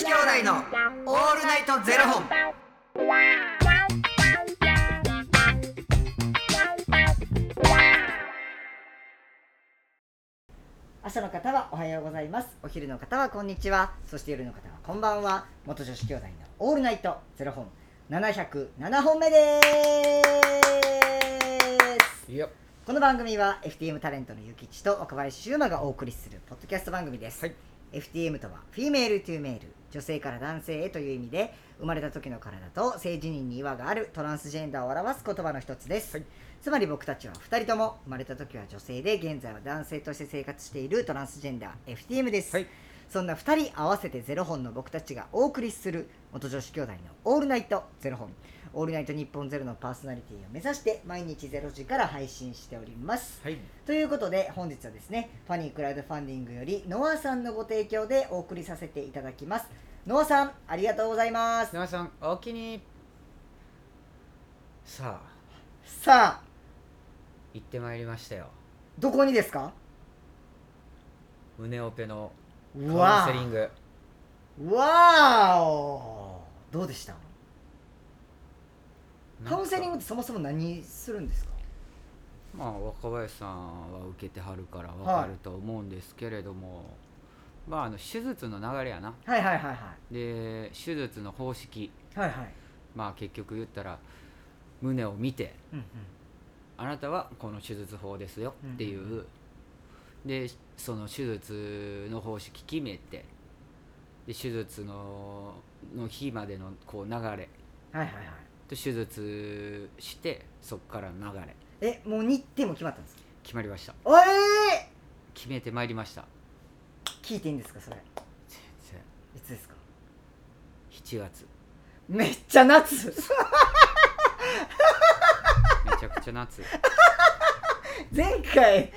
子兄弟のオールナイトゼロ本。朝の方はおはようございます。お昼の方はこんにちは。そして夜の方はこんばんは。元女子兄弟のオールナイトゼロ本。707本目です。いや。この番組は FTM タレントのゆきちと若林修馬がお送りするポッドキャスト番組です、はい FTM とは Female to Male 女性から男性へという意味で生まれた時の体と性自認に違和があるトランスジェンダーを表す言葉の一つです、はい。つまり僕たちは2人とも生まれた時は女性で現在は男性として生活しているトランスジェンダー FTM です、はい。そんな2人合わせてゼロ本の僕たちがお送りする元女子兄弟のオールナイトゼロ本オールナイト日本ゼロのパーソナリティを目指して毎日ゼロ時から配信しております。はい。ということで本日はですねファニークラウドファンディングよりノアさんのご提供でお送りさせていただきます。ノアさんありがとうございます。皆さんおおきに。さあ。さあ。行ってまいりましたよ。どこにですか？胸オペのカウンセリング。ーわーおどうでした？カウンセリンググってそもそも何するんですか？まあ若林さんは受けてはるから分かると思うんですけれども、まああの手術の流れやな。はいはいはいはい。で手術の方式。はいはい。まあ結局言ったら胸を見てうんうん。あなたはこの手術法ですよっていう、うん。でその手術の方式決めてで手術のの日までのこう流れ。はいはいはいと手術してそこからの流れ。えもう日程も決まったんですか？決まりました。おえ決めてまいりました。ー、聞いていいんですかそれ？全いつですか？然7月。めっちゃ夏！めちゃくちゃ夏。前回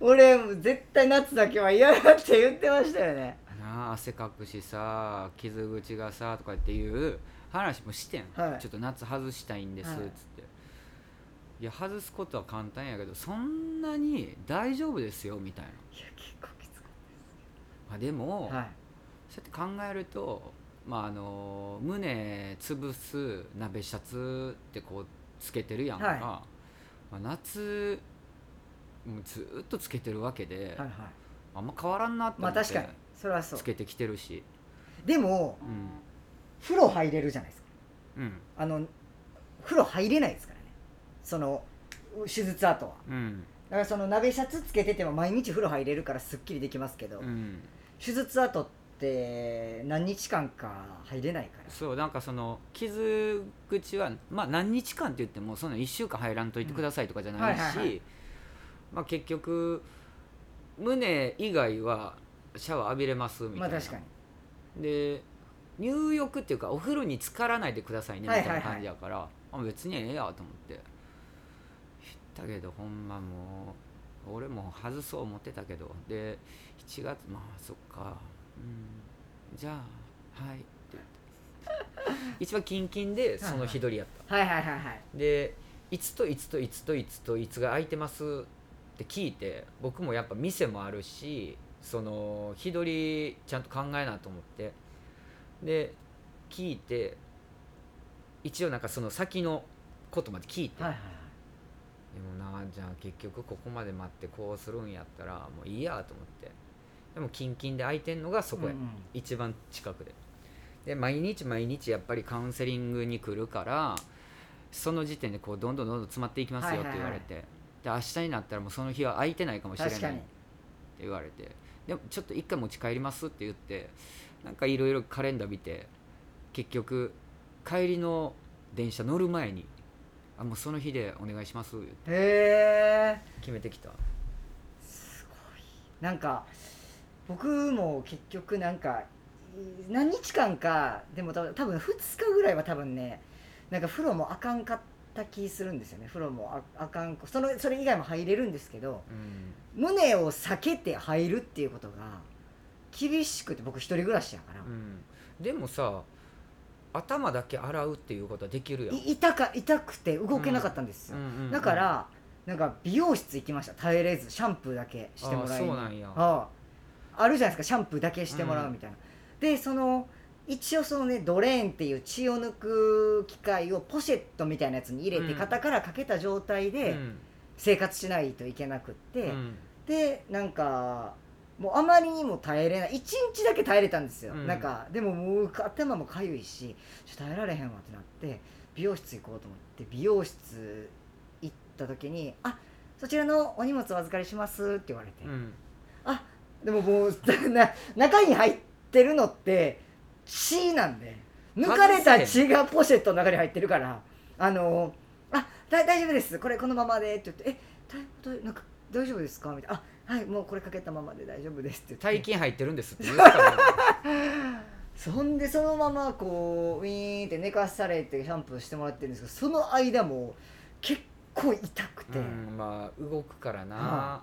俺絶対夏だけは嫌だって言ってましたよね。なあ汗かくしさ傷口がさとかっていう話もしてん、はい。ちょっと夏外したいんですっつはい。って、い、や外すことは簡単やけどそんなに大丈夫ですよみたいな、いや結構きつかまあ、でも、ったはい。そうやって考えると、まあ、あの胸潰す鍋シャツってこうつけてるやんか、はい。まあ、夏もうずっとつけてるわけで、はいはい。あんま変わらんなと思って、まあ確かにそれはそう。つけてきてるし。でもうん。風呂入れるじゃないですか。うん。あの風呂入れないですからね。その手術後は。うん。だからその鍋シャツつけてても毎日風呂入れるからすっきりできますけど、うん。手術後って何日間か入れないから。そうなんかその傷口はまあ何日間って言ってもそんな1週間入らんといてくださいとかじゃないしまあ結局胸以外はシャワー浴びれますみたいな、まあ確かに。で入浴っていうかお風呂に浸からないでくださいねみたいなはいはい。はい感じやから、あ別にええやと思って。言ったけどほんまもう俺も外そう思ってたけど。で7月まあそっか。うん。じゃあはい。って言って。一番キンキンでその日取りやった。はいはいはいはい。でいつといつといつといつといつが空いてますって聞いて僕もやっぱ店もあるしその日取りちゃんと考えなと思って。で聞いて一応なんかその先のことまで聞いて、はいはいでもなじゃあ結局ここまで待ってこうするんやったらもういいやと思って。でもキンキンで空いてんのがそこや、うんうん。一番近くで。で毎日毎日やっぱりカウンセリングに来るからその時点でこうどんどんどんどん詰まっていきますよって言われて、で明日になったらもうその日は空いてないかもしれないって言われてでもちょっと一回持ち帰りますって言ってなんかいろいろカレンダー見て結局帰りの電車乗る前にあもうその日でお願いしますってへえ決めてきた。なんか僕も結局なんかい何日間かでも多分多分2日ぐらいは多分ねなんか風呂もあかんかった気するんですよね。風呂もああかんそのそれ以外も入れるんですけどうん。胸を避けて入るっていうことが厳しくて僕一人暮らしやから、うん、でもさ頭だけ洗うっていうことはできるやん。い痛か痛くて動けなかったんですよ、うんうんうんだからなんか美容室行きました。耐えれずシャンプーだけしてもらいに。あそうなんや。あああるじゃないですか。シャンプーだけしてもらうみたいな、でその一応そのねドレーンっていう血を抜く機械をポシェットみたいなやつに入れて、うん。肩からかけた状態でうん。生活しないといけなくって、うん。でなんかもうあまりにも耐えれない。1日だけ耐えれたんですよ、うん。なんかでももう頭もかゆいしちょっと耐えられへんわってなって美容室行こうと思って美容室行った時に「あそちらのお荷物お預かりします」って言われて、うん。あでももう な中に入ってるのって血なんで抜かれた血がポシェットの中に入ってるからあのあだ大丈夫です。これこのままでって言ってえなんか大丈夫ですか？みたいな。あはいもうこれかけたままで大丈夫ですって大金入ってるんですって言うからね そんでそのままこうウィーンって寝かされてシャンプーしてもらってるんですけどその間も結構痛くて、うんまあ動くからな。は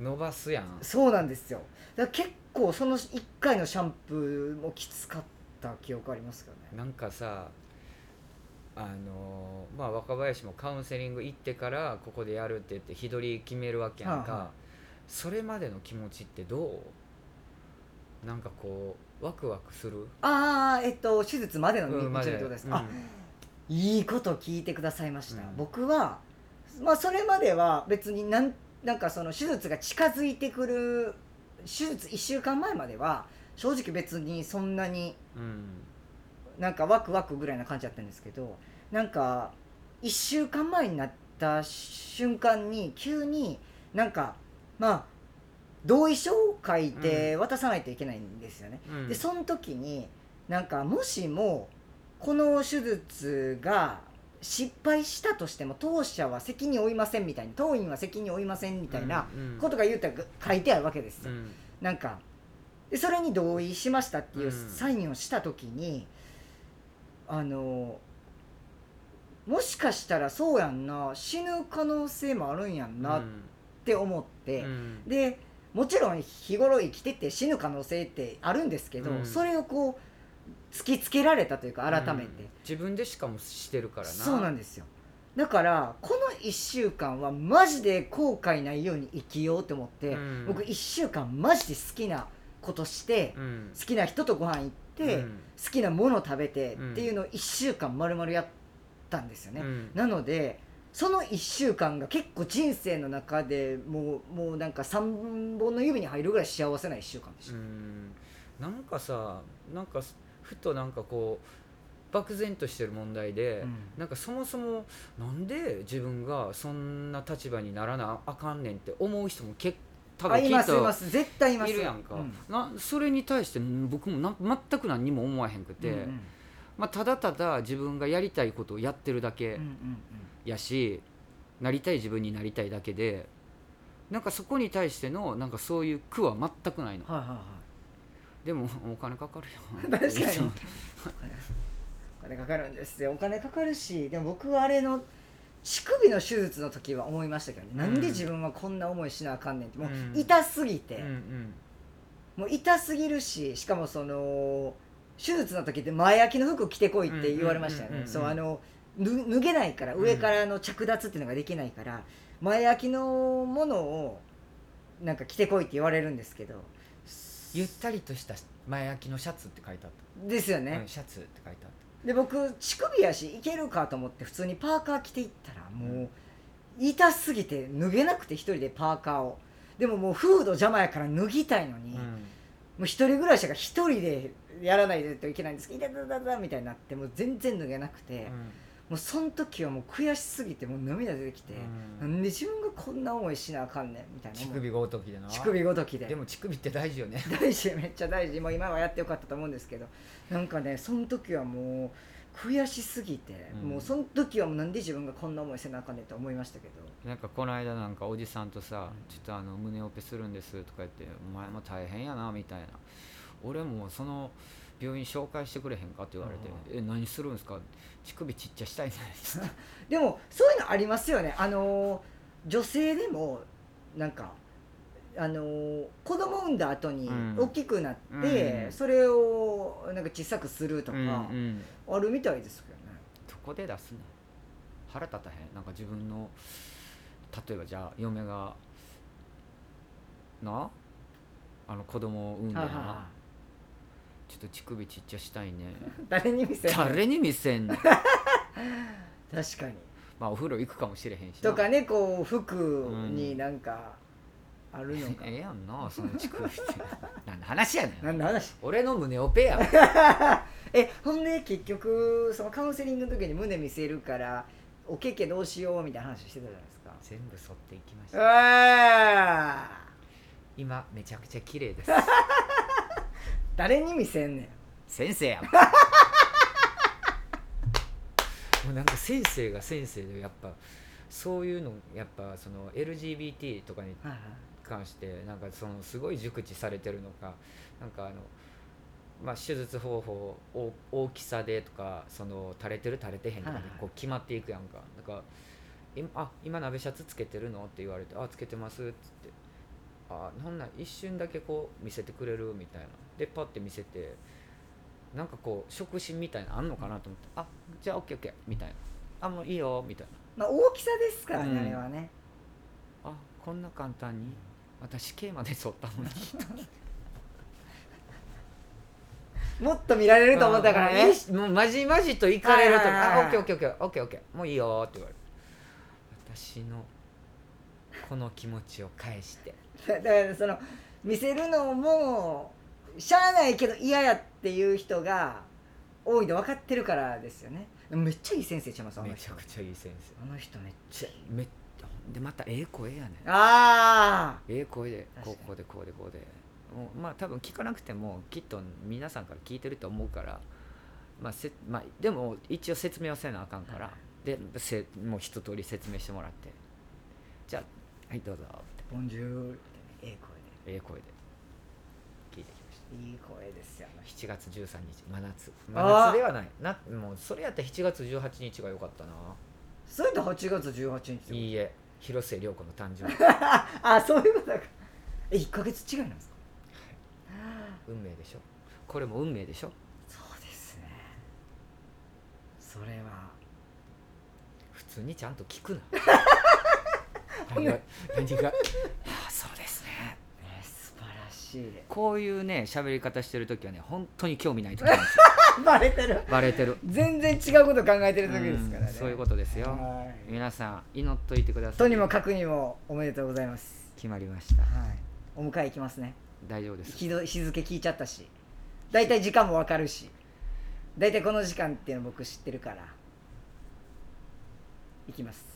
伸ばすやん。そうなんですよ。だ結構その1回のシャンプーもきつかった記憶ありますけどね。なんかさあのまあ若林もカウンセリング行ってからここでやるって言って日取り決めるわけやんか、はあはそれまでの気持ちってどう？なんかこうワクワクする？ああえっと手術までのってことですうん。か、あいいこと聞いてくださいました、うん。僕はまあそれまでは別になんなんかその手術が近づいてくる手術1週間前までは正直別にそんなにうん。なんかワクワクぐらいな感じだったんですけどなんか1週間前になった瞬間に急になんかまあ同意書を書いて渡さないといけないんですよね。うん。でその時になんかもしもこの手術が失敗したとしても当社は責任を負いませんみたいに当院は責任を負いませんみたいなうんことが言うたら書いてあるわけですよ。うん。なんかでそれに同意しましたっていううん。サインをした時に、あのもしかしたらそうやんな死ぬ可能性もあるんやんなって思って、うん。でもちろん日頃生きてて死ぬ可能性ってあるんですけど、うん。それをこう突きつけられたというか改めて、うん自分でしかもしてるからな。そうなんですよ。だからこの1週間はマジで後悔ないように生きようと思って、うん。僕1週間マジで好きなことして、うん。好きな人とご飯行って、うん。好きなもの食べてうん。っていうのを1週間丸々やったんですよね、うん。なのでその1週間が結構人生の中でもうもうなんか3本の指に入るぐらい幸せな1週間でしうた、ん。なんかさなんかふとなんかこう漠然としてる問題で、うん。なんかそもそもなんで自分がそんな立場にならなあかんねんって思う人も結多あいま分きっとすいます。絶対います。いるやんか、うん。なそれに対してん僕もな全く何にも思わへんくて、うんうんまあ、ただただ自分がやりたいことをやってるだけうんうんやし、なりたい自分になりたいだけでなんかそこに対してのなんかそういう苦は全くないの。うんはいはいはいでもお金かかるよ。確かに。お金かかるんですよ。お金かかるしでも僕はあれの乳首の手術の時は思いましたけどね、うん。なんで自分はこんな思いしなあかんねんって。もううん。痛すぎて、うんうん。もう痛すぎるししかもその手術の時って前開きの服着てこいって言われましたよね。そうあのぬ脱げないからうん。上からの着脱っていうのができないから前開きのものをなんか着てこいって言われるんですけどゆったりとした前開きのシャツって書いてあった、ですよね、うんシャツって書いてあっで僕乳首やしいけるかと思って普通にパーカー着ていったらもう痛すぎて脱げなくて一人でパーカーを。でももうフード邪魔やから脱ぎたいのに、た、もう一人暮らしが一人でやらないといけないんです。けど「いたたたた」みたいになってもう全然脱げなくて、もうその時はもう悔しすぎてもう涙出てきて、うん。なんで自分がこんな思いしなあかんねんみたいな乳首ごときでな。乳首ごときで。でも乳首って大事よね。大事めっちゃ大事。もう今はやってよかったと思うんですけどなんかねその時はもう悔しすぎて、うん。もうその時はもうなんで自分がこんな思いせなあかんねんと思いましたけど。なんかこの間なんかおじさんとさうん「ちょっとあの胸オペするんです」とか言って「お前も大変やな」みたいな「俺もその病院紹介してくれへんか?」って言われて「え何するんですか?」乳首ちっちゃしたいじゃないですか。でもそういうのありますよね。あのー女性でもなんかあのー子供産んだ後にうん。大きくなって、うん。それをなんか小さくするとかうんうん。あるみたいですけどね、どこで出すね。腹立たへん。なんか自分の例えばじゃあ嫁がなあの子供を産んでな、はいはいはちょっと乳首ちっちゃしたいね。誰に見せるの？誰に見せんの？確かに。まあお風呂行くかもしれへんしな。とかねこう服になんかあるのか、ええやんなその乳首って。何の話やねん。なんだ話？俺の胸オペや。えほんで結局そのカウンセリングの時に胸見せるからおけけどうしようみたいな話してたじゃないですか。全部剃っていきましうたわ今めちゃくちゃ綺麗です。ー誰に見せんねん。先生やん。もうなんか先生が先生でやっぱそういうのやっぱその LGBT とかに関してなんかそのすごい熟知されてるのかなんかあのまあ手術方法お大きさでとかその垂れてる垂れてへんとかでこう決まっていくやんか。だから今あ今鍋シャツつけてるの？って言われてあつけてますっつってあなんなん一瞬だけこう見せてくれるみたいな。でパッて見せてなんかこう触診みたいなのあんのかなと思ってあじゃあオッケーオッケーみたいな。あもういいよみたいな。まあ大きさですからね、うん。あれはね。あこんな簡単に私刑まで剃ったのに。もっと見られると思ったからあねもうまじまじと行かれるとあオッケーオッケーオッケーオッケーオッケーもういいよって言われる。私のこの気持ちを返して。だからその見せるのもしゃあないけど嫌やっていう人が多いの分かってるからですよね。めっちゃいい先生ちゃいますめちゃくちゃいい先あの人めっちゃいい。生めでまたええ声やねん。あええ声でこうこうでこうでこうで。まあ多分聞かなくてもきっと皆さんから聞いてると思うから。まあせまあでも一応説明はせなあかんから。でせもう一通り説明してもらって。じゃあはいどうぞ。ボンジュールってねええ声ええ声で。聞いてきました。でいい声ですよ。あの人7月13日。真夏。真夏ではない。なもうそれやったら7月18日が良かったな。それと8月18日いいえ。広末涼子の誕生日。あそういうことか。え1か月違いなんですか？運命でしょ。これも運命でしょ。そうですね。それは。普通にちゃんと聞くな 何が何が？ああそうですね。え素晴らしい。こういうね喋り方してる時はね本当に興味ない時なんですよ。バレてる。バレてる。全然違うこと考えてる時ですからね。うんそういうことですよ。はい。皆さん祈っといてください。とにもかくにもおめでとうございます。決まりました。はい。お迎え行きますね。大丈夫です。日ど日付聞いちゃったし。大体時間もわかるし。大体この時間っていうの僕知ってるから。行きます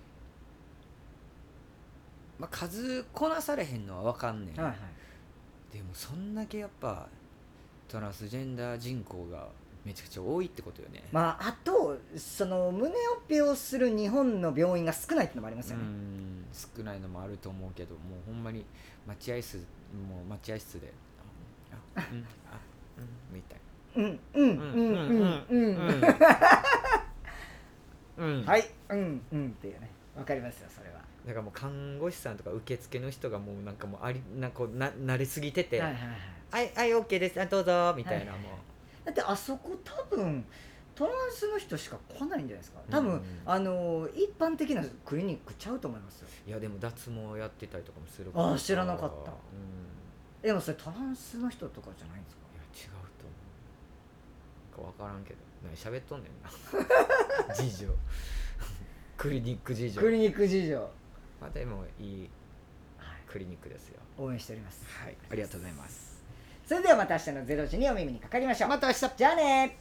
まあ数こなされへんのは分かんねん、はいはい。でもそんだけやっぱトランスジェンダー人口がめちゃくちゃ多いってことよね、まああとその胸オペをする日本の病院が少ないってのもありますよね、うん少ないのもあると思うけどもうほんまに待合室もう待合室でうんあうんみたいうんうんうん。うんうんうんうん。はいうんうんっていうね。わかりますよそれはなんかもう看護師さんとか受付の人がもうなんかもうありなんかこうな慣れすぎてて「ははいいはい。はいはいオッケーです。あどうぞ」みたいな、はいもうだってあそこ多分トランスの人しか来ないんじゃないですか。多分、うんあの一般的なクリニックちゃうと思いますよ。いやでも脱毛やってたりとかもするから。あ知らなかった。うん。でもそれトランスの人とかじゃないんですか？いや違うと思う。か分からんけど。何喋っとんねんな。事情。クリニック事情。クリニック事情、まあでもいいはい、クリニックですよ。応援しております。はい。ありがとうございます。それではまた明日の0時にお耳にかかりましょう。また明日。じゃあね